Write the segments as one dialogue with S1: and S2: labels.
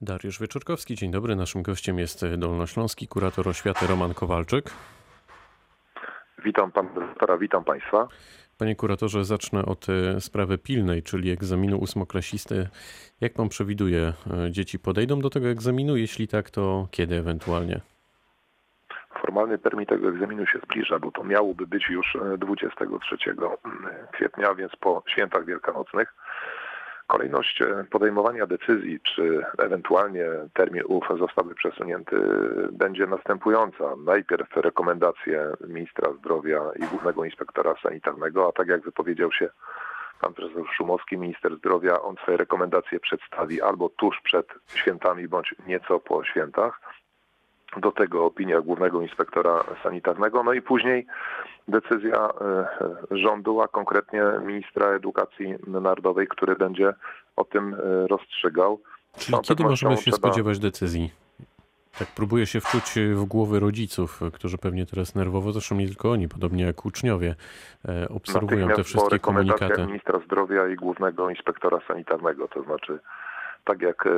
S1: Dariusz Wieczorkowski, dzień dobry. Naszym gościem jest dolnośląski kurator oświaty Roman Kowalczyk.
S2: Witam pana doktora, witam państwa.
S1: Panie kuratorze, zacznę od e, sprawy pilnej, czyli egzaminu ósmoklasisty. Jak pan przewiduje, e, dzieci podejdą do tego egzaminu? Jeśli tak, to kiedy ewentualnie?
S2: Formalny termin tego egzaminu się zbliża, bo to miałoby być już 23 e, kwietnia, więc po świętach wielkanocnych. Kolejność e, podejmowania decyzji, czy ewentualnie termin ów zostałby przesunięty, będzie następująca. Najpierw rekomendacje ministra zdrowia i głównego inspektora sanitarnego, a tak jak wypowiedział się pan profesor Szumowski, minister zdrowia, on swoje rekomendacje przedstawi albo tuż przed świętami, bądź nieco po świętach do tego opinia głównego inspektora sanitarnego, no i później decyzja e, rządu, a konkretnie ministra edukacji narodowej, który będzie o tym e, rozstrzygał.
S1: Czyli kiedy możemy się trzeba... spodziewać decyzji? Tak próbuję się wczuć w głowy rodziców, którzy pewnie teraz nerwowo, zresztą nie tylko oni, podobnie jak uczniowie, e, obserwują te wszystkie komunikaty.
S2: ministra zdrowia i głównego inspektora sanitarnego, to znaczy tak jak e,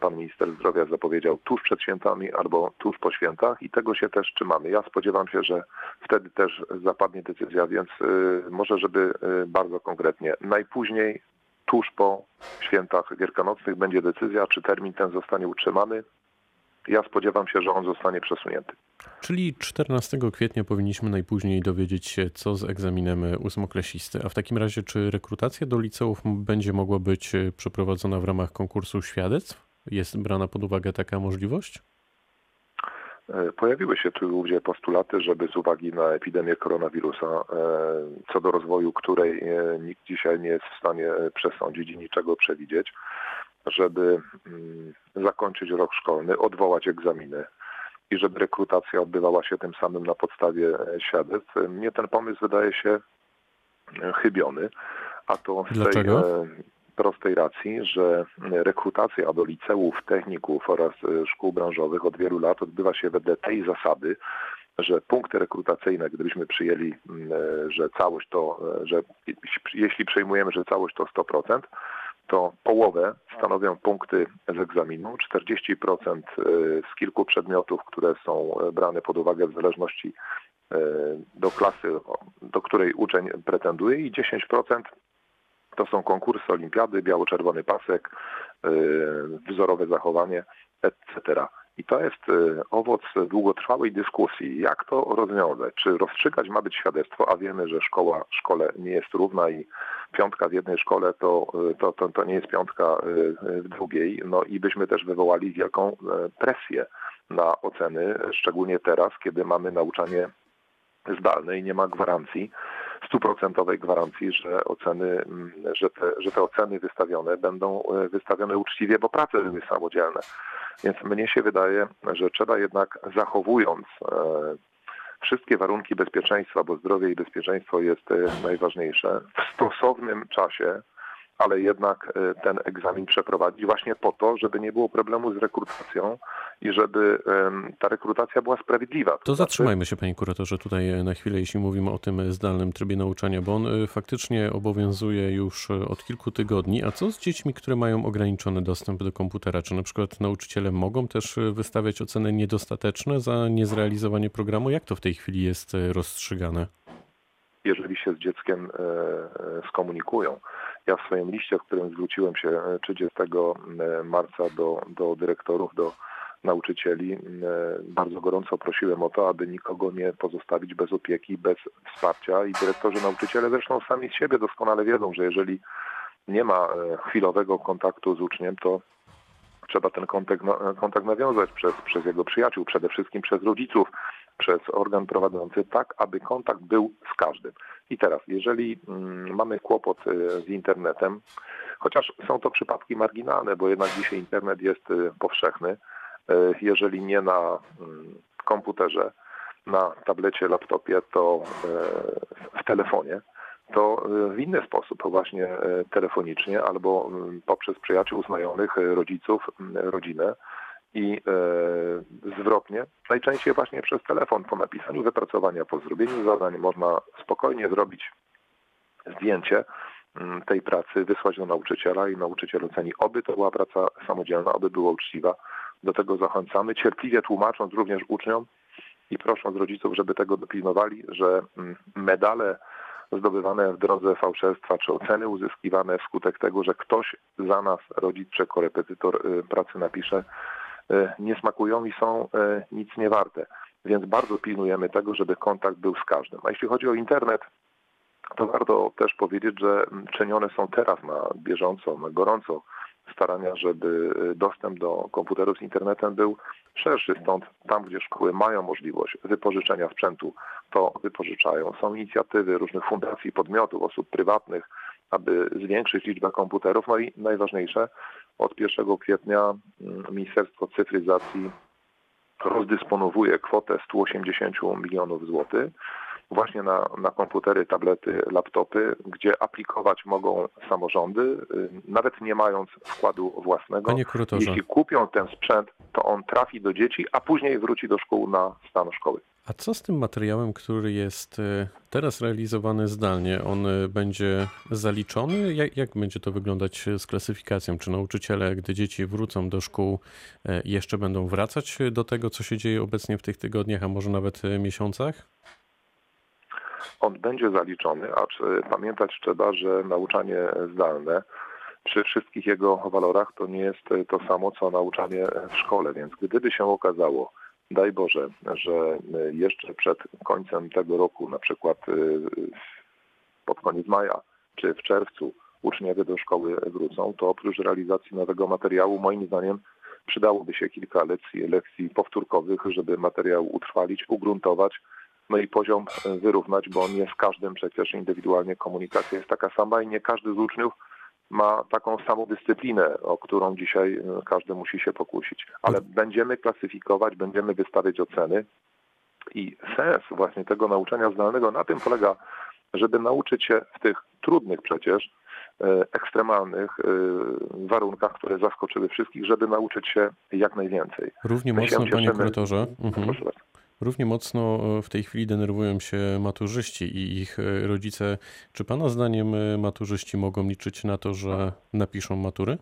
S2: pan minister zdrowia zapowiedział, tuż przed świętami albo tuż po świętach i tego się też trzymamy. Ja spodziewam się, że wtedy też zapadnie decyzja, więc e, może, żeby e, bardzo konkretnie, najpóźniej tuż po świętach wielkanocnych będzie decyzja, czy termin ten zostanie utrzymany, ja spodziewam się, że on zostanie przesunięty.
S1: Czyli 14 kwietnia powinniśmy najpóźniej dowiedzieć się, co z egzaminem ósmoklasisty. A w takim razie, czy rekrutacja do liceów będzie mogła być przeprowadzona w ramach konkursu świadectw? Jest brana pod uwagę taka możliwość?
S2: E, pojawiły się tu ludzie postulaty, żeby z uwagi na epidemię koronawirusa, e, co do rozwoju której e, nikt dzisiaj nie jest w stanie przesądzić i niczego przewidzieć, żeby mm, zakończyć rok szkolny, odwołać egzaminy i żeby rekrutacja odbywała się tym samym na podstawie e, świadectw. Mnie ten pomysł wydaje się e, chybiony, a to z
S1: Dlaczego? tej
S2: prostej racji, że rekrutacja do liceów, techników oraz e, szkół branżowych od wielu lat odbywa się wedle tej zasady, że punkty rekrutacyjne, gdybyśmy przyjęli, że całość to, że jeśli przejmujemy, że całość to 100%, to połowę stanowią punkty z egzaminu, 40% y, z kilku przedmiotów, które są y, brane pod uwagę w zależności y, do klasy, do której uczeń pretenduje i 10% to są konkursy, olimpiady, biało-czerwony pasek, wzorowe zachowanie, etc. I to jest owoc długotrwałej dyskusji, jak to rozwiązać. Czy rozstrzygać ma być świadectwo, a wiemy, że szkoła szkole nie jest równa i piątka w jednej szkole to, to, to, to nie jest piątka w drugiej. No i byśmy też wywołali wielką presję na oceny, szczególnie teraz, kiedy mamy nauczanie zdalne i nie ma gwarancji, stuprocentowej gwarancji, że oceny, że te, że te oceny wystawione będą wystawione uczciwie, bo prace były samodzielne. Więc mnie się wydaje, że trzeba jednak zachowując wszystkie warunki bezpieczeństwa, bo zdrowie i bezpieczeństwo jest e, najważniejsze, w stosownym czasie ale jednak e, ten egzamin przeprowadzić właśnie po to, żeby nie było problemu z rekrutacją i żeby ta rekrutacja była sprawiedliwa. To,
S1: znaczy- zatrzymajmy się, panie kuratorze, tutaj e, na chwilę, jeśli mówimy o tym zdalnym trybie nauczania, bo on e, faktycznie obowiązuje już od kilku tygodni. A co z dziećmi, które mają ograniczony dostęp do komputera? Czy na przykład nauczyciele mogą też wystawiać oceny niedostateczne za niezrealizowanie programu? Jak to w tej chwili jest rozstrzygane?
S2: Jeżeli się z dzieckiem skomunikują, ja w swoim liście, w którym zwróciłem się 30 e, e, marca do, do dyrektorów, do nauczycieli, e, bardzo gorąco prosiłem o to, aby nikogo nie pozostawić bez opieki, bez wsparcia i dyrektorzy, nauczyciele zresztą sami z siebie doskonale wiedzą, że jeżeli nie ma chwilowego kontaktu z uczniem, to trzeba ten kontakt, kontakt nawiązać przez, przez jego przyjaciół, przede wszystkim przez rodziców, przez organ prowadzący, tak aby kontakt był z każdym. I teraz, jeżeli mm, mamy kłopot z internetem, chociaż są to przypadki marginalne, bo jednak dzisiaj internet jest powszechny, jeżeli nie na mm, komputerze, na tablecie, laptopie, to w telefonie, to w inny sposób, właśnie telefonicznie albo mm, poprzez przyjaciół, znajomych, rodziców, rodzinę, i e, zwrotnie, najczęściej właśnie przez telefon po napisaniu wypracowania, po zrobieniu zadań można spokojnie zrobić zdjęcie tej pracy wysłać do nauczyciela i nauczyciel oceni, oby to była praca samodzielna, oby była uczciwa. Do tego zachęcamy, cierpliwie tłumacząc również uczniom i prosząc rodziców, żeby tego dopilnowali, że mm, medale zdobywane w drodze fałszerstwa, czy oceny uzyskiwane wskutek tego, że ktoś za nas, rodzic czy korepetytor y, pracy napisze, y, nie smakują i są y, nic nie warte. Więc bardzo pilnujemy tego, żeby kontakt był z każdym. A jeśli chodzi o internet, to warto też powiedzieć, że czynione są teraz na bieżąco, na gorąco starania, żeby dostęp do komputerów z internetem był szerszy. Stąd tam, gdzie szkoły mają możliwość wypożyczenia sprzętu, to wypożyczają. Są inicjatywy różnych fundacji, podmiotów, osób prywatnych, aby zwiększyć liczbę komputerów. No i najważniejsze, od 1 kwietnia mm, Ministerstwo Cyfryzacji rozdysponowuje kwotę 180 milionów złotych właśnie na, na komputery, tablety, laptopy, gdzie aplikować mogą samorządy, y, nawet nie mając wkładu własnego. Jeśli kupią ten sprzęt, to on trafi do dzieci, a później wróci do szkół na stan szkoły.
S1: A co z tym materiałem, który jest y, teraz realizowany zdalnie? On y, będzie zaliczony? Jak, jak, będzie to wyglądać z klasyfikacją? Czy nauczyciele, gdy dzieci wrócą do szkół, jeszcze będą wracać do tego, co się dzieje obecnie w tych tygodniach, a może nawet miesiącach?
S2: On będzie zaliczony, acz pamiętać trzeba, że nauczanie zdalne przy wszystkich jego walorach to nie jest to samo, co nauczanie w szkole, więc gdyby się okazało, daj Boże, że jeszcze przed końcem tego roku, na przykład y, pod koniec maja czy w czerwcu uczniowie do szkoły wrócą, to oprócz realizacji nowego materiału, moim zdaniem, przydałoby się kilka lekcji, lekcji powtórkowych, żeby materiał utrwalić, ugruntować, no i poziom e, wyrównać, bo nie z każdym przecież indywidualnie komunikacja jest taka sama i nie każdy z uczniów ma taką samą dyscyplinę, o którą dzisiaj e, każdy musi się pokusić. Ale będziemy klasyfikować, będziemy wystawiać oceny i sens właśnie tego nauczania zdalnego na tym polega, żeby nauczyć się w tych trudnych przecież, e, ekstremalnych warunkach, które zaskoczyły wszystkich, żeby nauczyć się jak najwięcej.
S1: Równie My mocno, panie kuratorze. Mhm. Proszę bardzo. Równie mocno e, w tej chwili denerwują się maturzyści i ich e, rodzice. Czy Pana zdaniem e, maturzyści mogą liczyć na to, że napiszą matury?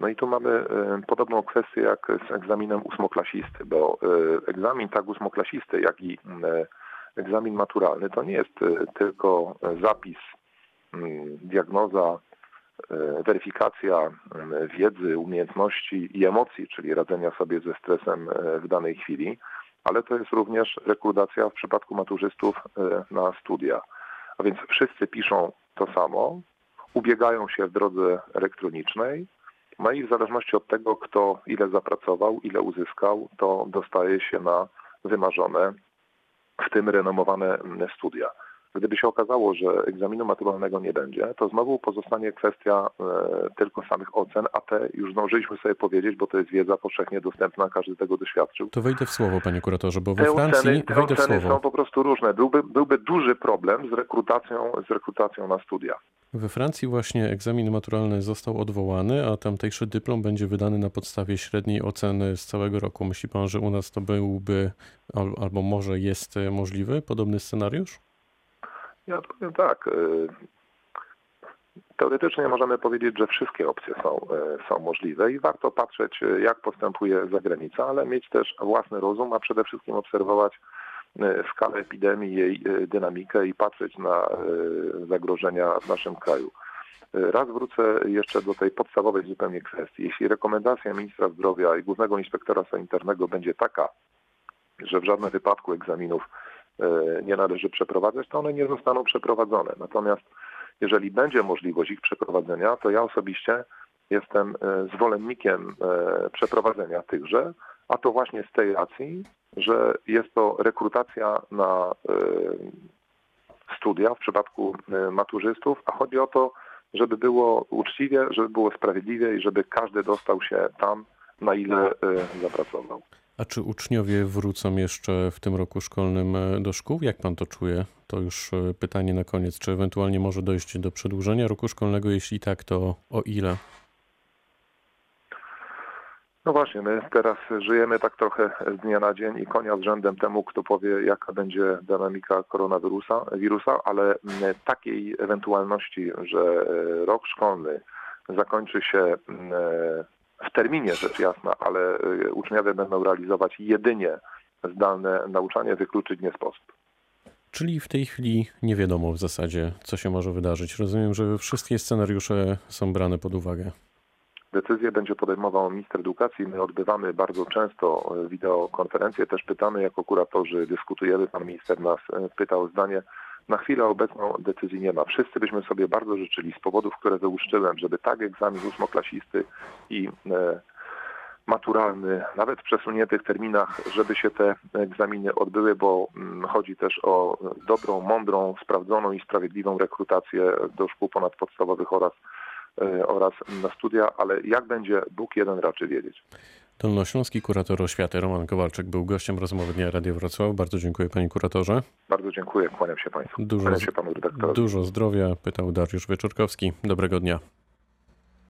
S2: No i tu mamy podobną kwestię jak z egzaminem ósmoklasisty, bo egzamin tak ósmoklasisty, jak i egzamin maturalny to nie jest tylko zapis, diagnoza, weryfikacja wiedzy, umiejętności i emocji, czyli radzenia sobie ze stresem e, w danej chwili, ale to jest również rekrutacja w przypadku maturzystów e, na studia. A więc wszyscy piszą to samo, ubiegają się w drodze elektronicznej, no i w zależności od tego, kto ile zapracował, ile uzyskał, to dostaje się na wymarzone, w tym renomowane studia. Gdyby się okazało, że egzaminu maturalnego nie będzie, to znowu pozostanie kwestia e, tylko samych ocen, a te już zdążyliśmy sobie powiedzieć, bo to jest wiedza powszechnie dostępna, każdy tego doświadczył.
S1: To wejdę w słowo, panie kuratorze, bo we te Francji oceny, te wejdę
S2: oceny
S1: w słowo.
S2: są po prostu różne. Byłby, byłby duży problem z rekrutacją, z rekrutacją na studia.
S1: We Francji właśnie egzamin maturalny został odwołany, a tamtejszy dyplom będzie wydany na podstawie średniej oceny z całego roku. Myśli pan, że u nas to byłby albo może jest możliwy podobny scenariusz?
S2: Ja powiem tak. Y, teoretycznie możemy powiedzieć, że wszystkie opcje są, y, są możliwe i warto patrzeć, y, jak postępuje zagranica, ale mieć też własny rozum, a przede wszystkim obserwować skalę epidemii, jej dynamikę i patrzeć na zagrożenia w naszym kraju. Raz wrócę jeszcze do tej podstawowej zupełnie kwestii. Jeśli rekomendacja ministra zdrowia i głównego inspektora sanitarnego będzie taka, że w żadnym wypadku egzaminów nie należy przeprowadzać, to one nie zostaną przeprowadzone. Natomiast jeżeli będzie możliwość ich przeprowadzenia, to ja osobiście jestem e, zwolennikiem e, przeprowadzenia tychże, a to właśnie z tej racji, że jest to rekrutacja na studia w przypadku maturzystów, a chodzi o to, żeby było uczciwie, żeby było sprawiedliwie i żeby każdy dostał się tam, na ile zapracował.
S1: A czy uczniowie wrócą jeszcze w tym roku szkolnym e, do szkół? Jak pan to czuje? To już e, pytanie na koniec. Czy ewentualnie może dojść do przedłużenia roku szkolnego? Jeśli tak, to o ile?
S2: No właśnie, my teraz żyjemy tak trochę z dnia na dzień i konia z rzędem temu, kto powie, jaka będzie dynamika koronawirusa, wirusa, ale mm, takiej ewentualności, że e, rok szkolny zakończy się mm, w terminie, rzecz jasna, ale e, uczniowie będą realizować jedynie zdalne nauczanie, wykluczyć nie sposób.
S1: Czyli w tej chwili nie wiadomo w zasadzie, co się może wydarzyć. Rozumiem, że wszystkie scenariusze są brane pod uwagę.
S2: Decyzję będzie podejmował minister edukacji. My odbywamy bardzo często e, wideokonferencje, też pytamy jako kuratorzy, dyskutujemy. Pan minister nas e, pytał o zdanie. Na chwilę obecną decyzji nie ma. Wszyscy byśmy sobie bardzo życzyli z powodów, które wyłuszczyłem, żeby tak egzamin ósmoklasisty i e, maturalny, nawet w przesuniętych terminach, żeby się te egzaminy odbyły, bo mm, chodzi też o dobrą, mądrą, sprawdzoną i sprawiedliwą rekrutację do szkół ponadpodstawowych oraz e, oraz na studia, ale jak będzie, Bóg jeden raczy wiedzieć.
S1: Dolnośląski kurator oświaty Roman Kowalczyk był gościem rozmowy Dnia Radio Wrocław. Bardzo dziękuję panie kuratorze.
S2: Bardzo dziękuję, kłaniam się Państwu.
S1: Dużo,
S2: Kłaniam się Panu redaktorowi.
S1: dużo zdrowia, pytał Dariusz Wieczorkowski. Dobrego dnia.